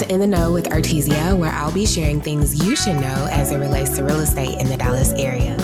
In the Know with Artesia, where I'll be sharing things you should know as it relates to real estate in the Dallas area.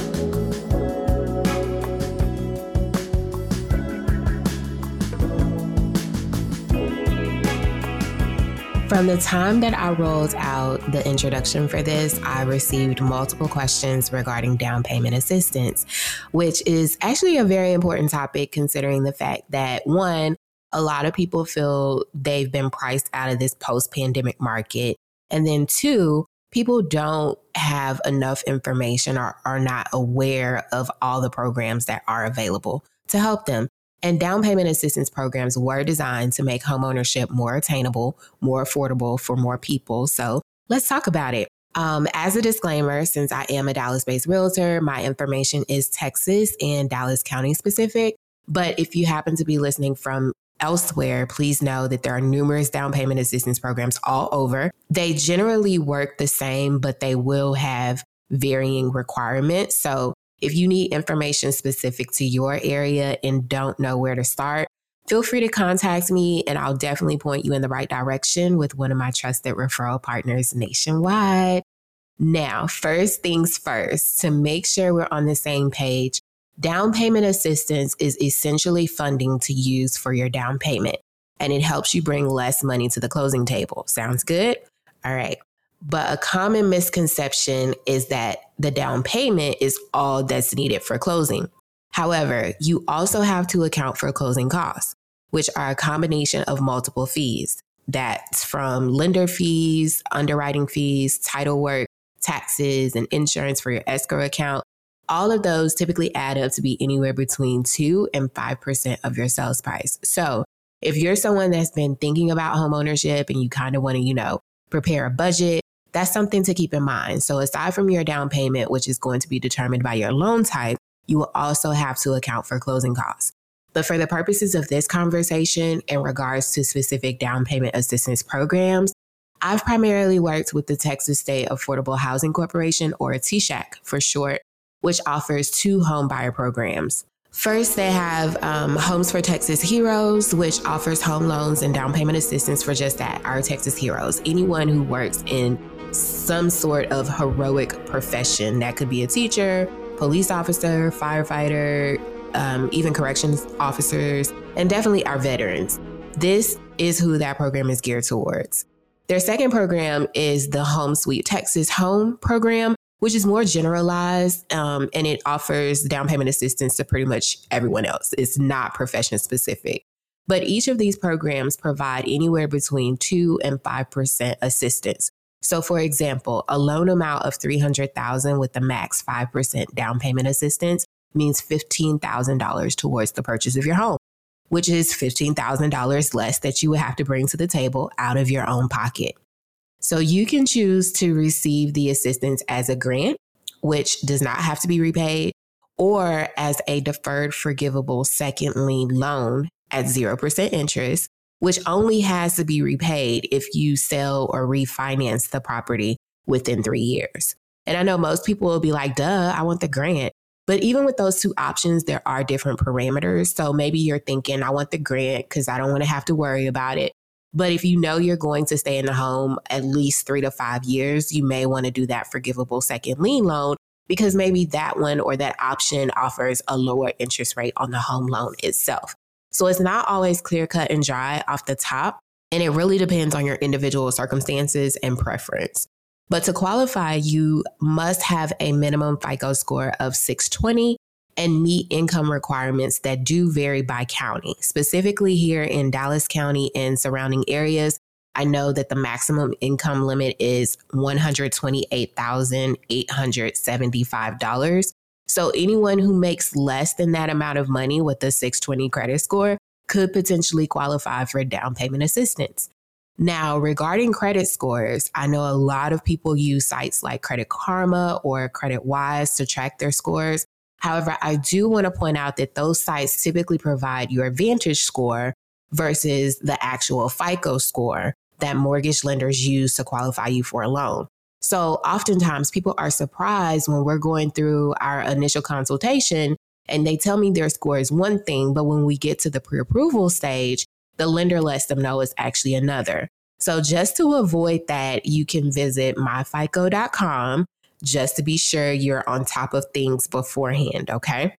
From the time that I rolled out the introduction for this, I received multiple questions regarding down payment assistance, which is actually a very important topic considering the fact that one, a lot of people feel they've been priced out of this post pandemic market. And then two, people don't have enough information or are not aware of all the programs that are available to help them. And down payment assistance programs were designed to make homeownership more attainable, more affordable for more people. So let's talk about it. Um, as a disclaimer, since I am a Dallas based realtor, my information is Texas and Dallas County specific. But if you happen to be listening from elsewhere, please know that there are numerous down payment assistance programs all over. They generally work the same, but they will have varying requirements. So if you need information specific to your area and don't know where to start, feel free to contact me and I'll definitely point you in the right direction with one of my trusted referral partners nationwide. Now, first things first, to make sure we're on the same page, down payment assistance is essentially funding to use for your down payment, and it helps you bring less money to the closing table. Sounds good? All right. But a common misconception is that the down payment is all that's needed for closing. However, you also have to account for closing costs, which are a combination of multiple fees. That's from lender fees, underwriting fees, title work, taxes, and insurance for your escrow account. All of those typically add up to be anywhere between 2 and 5% of your sales price. So, if you're someone that's been thinking about home ownership and you kind of want to, you know, prepare a budget, that's something to keep in mind. So, aside from your down payment, which is going to be determined by your loan type, you will also have to account for closing costs. But for the purposes of this conversation in regards to specific down payment assistance programs, I've primarily worked with the Texas State Affordable Housing Corporation, or TSAHC for short, which offers two home buyer programs. First, they have um, Homes for Texas Heroes, which offers home loans and down payment assistance for just that, our Texas heroes. Anyone who works in some sort of heroic profession. That could be a teacher, police officer, firefighter, um, even corrections officers, and definitely our veterans. This is who that program is geared towards. Their second program is the Home Sweet Texas Home program, which is more generalized um, and it offers down payment assistance to pretty much everyone else. It's not profession specific. But each of these programs provide anywhere between 2 and 5% assistance, so for example, a loan amount of 300,000 with the max 5% down payment assistance means $15,000 towards the purchase of your home, which is $15,000 less that you would have to bring to the table out of your own pocket. So you can choose to receive the assistance as a grant, which does not have to be repaid, or as a deferred forgivable second lien loan at 0% interest, which only has to be repaid if you sell or refinance the property within three years. And I know most people will be like, duh, I want the grant. But even with those two options, there are different parameters. So maybe you're thinking, I want the grant because I don't want to have to worry about it. But if you know you're going to stay in the home at least three to five years, you may want to do that forgivable second lien loan because maybe that one or that option offers a lower interest rate on the home loan itself. So it's not always clear cut and dry off the top. And it really depends on your individual circumstances and preference. But to qualify, you must have a minimum FICO score of 620 and meet income requirements that do vary by county. Specifically, here in Dallas County and surrounding areas, I know that the maximum income limit is $128,875. So anyone who makes less than that amount of money with a 620 credit score could potentially qualify for down payment assistance. Now, regarding credit scores, I know a lot of people use sites like Credit Karma or CreditWise to track their scores. However, I do want to point out that those sites typically provide your VantageScore versus the actual FICO score that mortgage lenders use to qualify you for a loan. So oftentimes people are surprised when we're going through our initial consultation and they tell me their score is one thing, but when we get to the pre approval stage, the lender lets them know it's actually another. So, just to avoid that, you can visit myfico.com just to be sure you're on top of things beforehand, okay?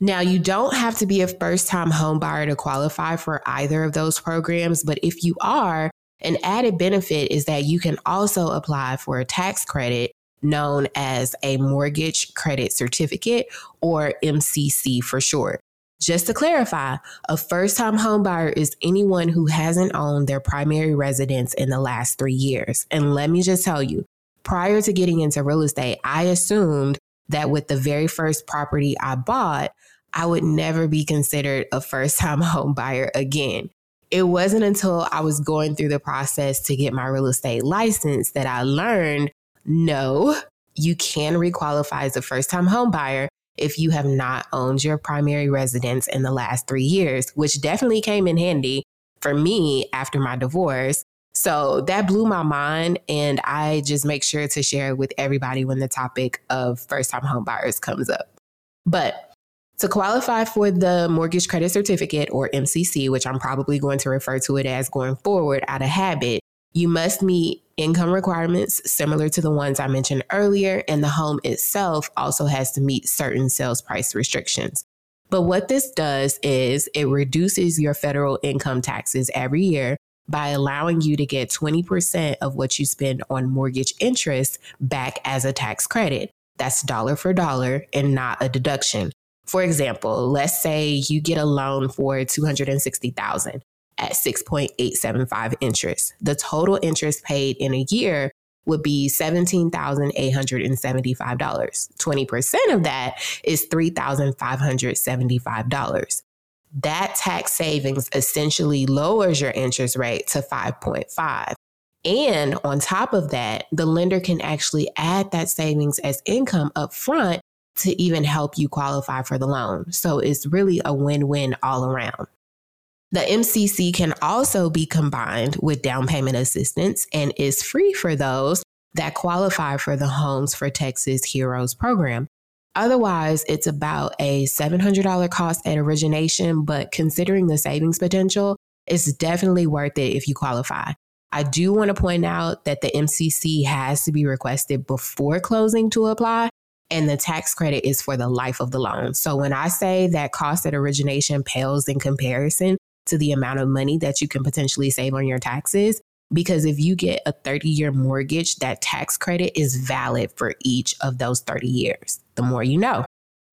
Now, you don't have to be a first time homebuyer to qualify for either of those programs, but if you are, an added benefit is that you can also apply for a tax credit known as a mortgage credit certificate or MCC for short. Just to clarify, a first time homebuyer is anyone who hasn't owned their primary residence in the last three years. And let me just tell you, prior to getting into real estate, I assumed that with the very first property I bought, I would never be considered a first time home buyer again. It wasn't until I was going through the process to get my real estate license that I learned no, you can requalify as a first time home buyer if you have not owned your primary residence in the last three years, which definitely came in handy for me after my divorce. So that blew my mind. And I just make sure to share it with everybody when the topic of first time home buyers comes up. But to qualify for the mortgage credit certificate or MCC, which I'm probably going to refer to it as going forward out of habit, you must meet income requirements similar to the ones I mentioned earlier, and the home itself also has to meet certain sales price restrictions. But what this does is it reduces your federal income taxes every year by allowing you to get 20% of what you spend on mortgage interest back as a tax credit. That's dollar for dollar and not a deduction. For example, let's say you get a loan for 260,000 at 6.875 interest. The total interest paid in a year would be $17,875. 20% of that is $3,575. That tax savings essentially lowers your interest rate to 5.5. And on top of that, the lender can actually add that savings as income up front to even help you qualify for the loan. So it's really a win win all around. The MCC can also be combined with down payment assistance and is free for those that qualify for the Homes for Texas Heroes program. Otherwise, it's about a $700 cost at origination, but considering the savings potential, it's definitely worth it if you qualify. I do want to point out that the MCC has to be requested before closing to apply, and the tax credit is for the life of the loan. So when I say that cost at origination pales in comparison to the amount of money that you can potentially save on your taxes. Because if you get a 30 year mortgage, that tax credit is valid for each of those 30 years. The more you know.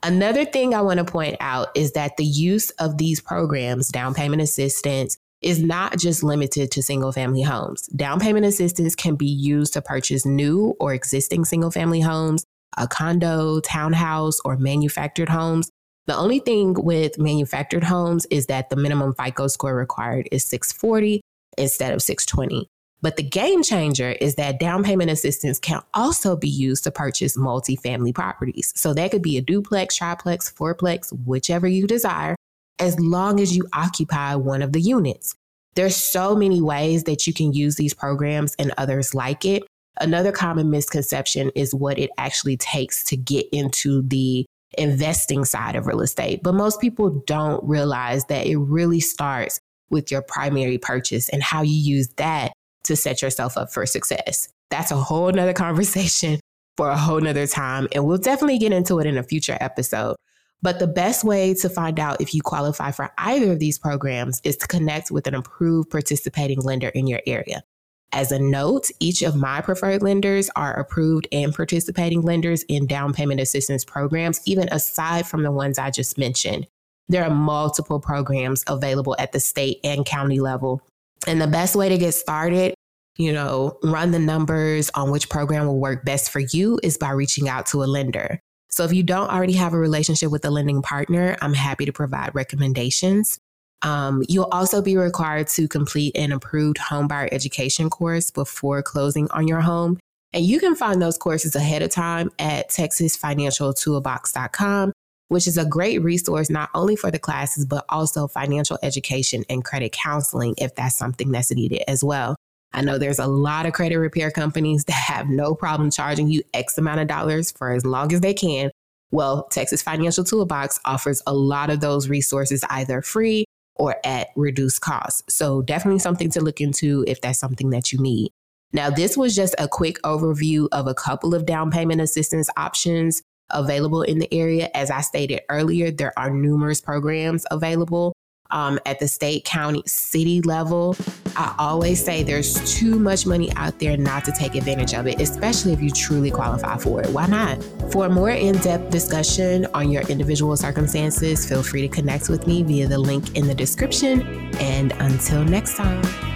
Another thing I want to point out is that the use of these programs, down payment assistance, is not just limited to single family homes. Down payment assistance can be used to purchase new or existing single family homes, a condo, townhouse, or manufactured homes, the only thing with manufactured homes is that the minimum FICO score required is 640 instead of 620. But the game changer is that down payment assistance can also be used to purchase multifamily properties. So that could be a duplex, triplex, fourplex, whichever you desire, as long as you occupy one of the units. There's so many ways that you can use these programs and others like it. Another common misconception is what it actually takes to get into the investing side of real estate. But most people don't realize that it really starts with your primary purchase and how you use that to set yourself up for success. That's a whole nother conversation for a whole nother time. And we'll definitely get into it in a future episode. But the best way to find out if you qualify for either of these programs is to connect with an approved participating lender in your area. As a note, each of my preferred lenders are approved and participating lenders in down payment assistance programs, even aside from the ones I just mentioned. There are multiple programs available at the state and county level. And the best way to get started, you know, run the numbers on which program will work best for you is by reaching out to a lender. So if you don't already have a relationship with a lending partner, I'm happy to provide recommendations. Um, you'll also be required to complete an approved homebuyer education course before closing on your home. And you can find those courses ahead of time at texasfinancialtoolbox.com, which is a great resource not only for the classes, but also financial education and credit counseling if that's something that's needed as well. I know there's a lot of credit repair companies that have no problem charging you X amount of dollars for as long as they can. Well, Texas Financial Toolbox offers a lot of those resources either free or at reduced cost. So, definitely something to look into if that's something that you need. Now, this was just a quick overview of a couple of down payment assistance options available in the area. As I stated earlier, there are numerous programs available um, at the state, county, city level. I always say there's too much money out there not to take advantage of it, especially if you truly qualify for it. Why not? For a more in depth discussion on your individual circumstances, feel free to connect with me via the link in the description. And until next time.